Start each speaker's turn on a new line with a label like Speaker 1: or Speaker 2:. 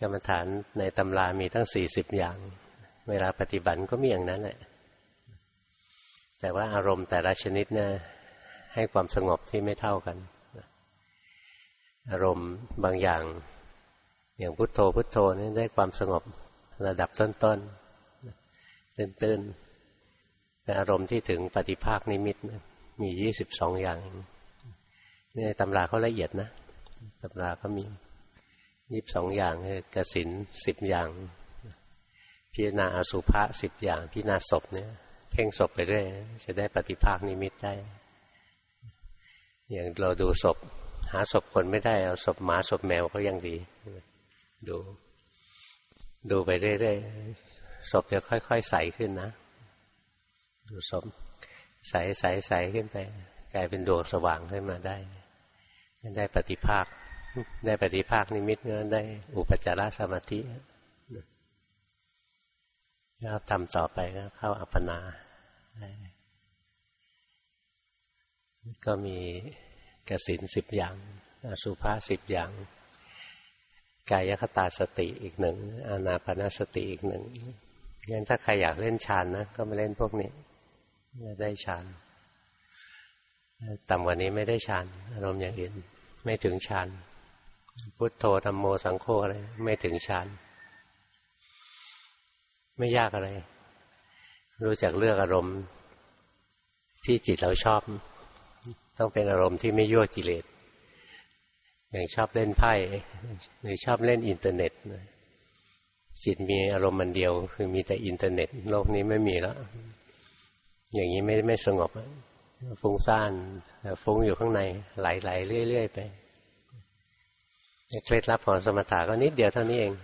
Speaker 1: กรรมฐานในตำรามีตั้งสี่สิบอย่าง เวลาปฏิบัติก็มีอย่างนั้นแหละ แต่ว่าอารมณ์แต่ละชนิดนี่ยให้ความสงบที่ไม่เท่ากัน อารมณ์บางอย่าง อย่างพุทโธพุทโธนี่ได้ความสงบระดับต้นๆตื้นๆแต่อารมณ์ที่ถึงปฏิภาคนิมิตมียี่สิบสองอย่างนี่ตำราเขาละเอียดนะตำราเขามี ยี่สิบสองอย่างคือกสินสิบอย่าง พิจารณาอสุภะสิบอย่าง พิจารณาศพเนี่ยเพ่งศพไปเรื่อยจะได้ปฏิภาคนิมิตได้ อย่างเราดูศพ หาศพคนไม่ได้เอาศพหมาศพแมวก็ยังดี ดู ดูไปเรื่อยๆศพจะค่อยๆใสขึ้นนะ ดูศพใสใสใสขึ้นไป กลายเป็นดวงสว่างขึ้นมาได้ได้ปฏิภาค ได้ปฏิภาคนิมิตก็ได้อุปจารสมาธิแล้วทำต่อไปก็เข้าอัปปนาก็มีกสินสิบอย่าง สุภาสิบอย่าง กายคตาสติอีกหนึ่ง อานาปนาสติอีกหนึ่งงั้นถ้าใครอยากเล่นฌานนะ ก็มาเล่นพวกนี้ได้ฌานต่ำกว่านี้ไม่ได้ฌานอารมณ์อย่างอื่นไม่ถึงฌาน พุทโธธรรมโมสังโฆอะไรไม่ถึงฌานไม่ยากอะไร รู้จักเลือกอารมณ์ ที่จิตเราชอบ ต้องเป็นอารมณ์ที่ไม่ยั่วกิเลสอย่างชอบเล่นไพ่หรือชอบเล่นอินเทอร์เน็ตจิตมีอารมณ์มันเดียว คือมีแต่อินเทอร์เน็ต โลกนี้ไม่มีแล้ว อย่างนี้ไม่ไม่สงบฟุ้งซ่านฟุ้งอยู่ข้างในไหลๆเรื่อยๆไป เคล็ดลับของสมถะก็นิดเดียวเท่านี้เอง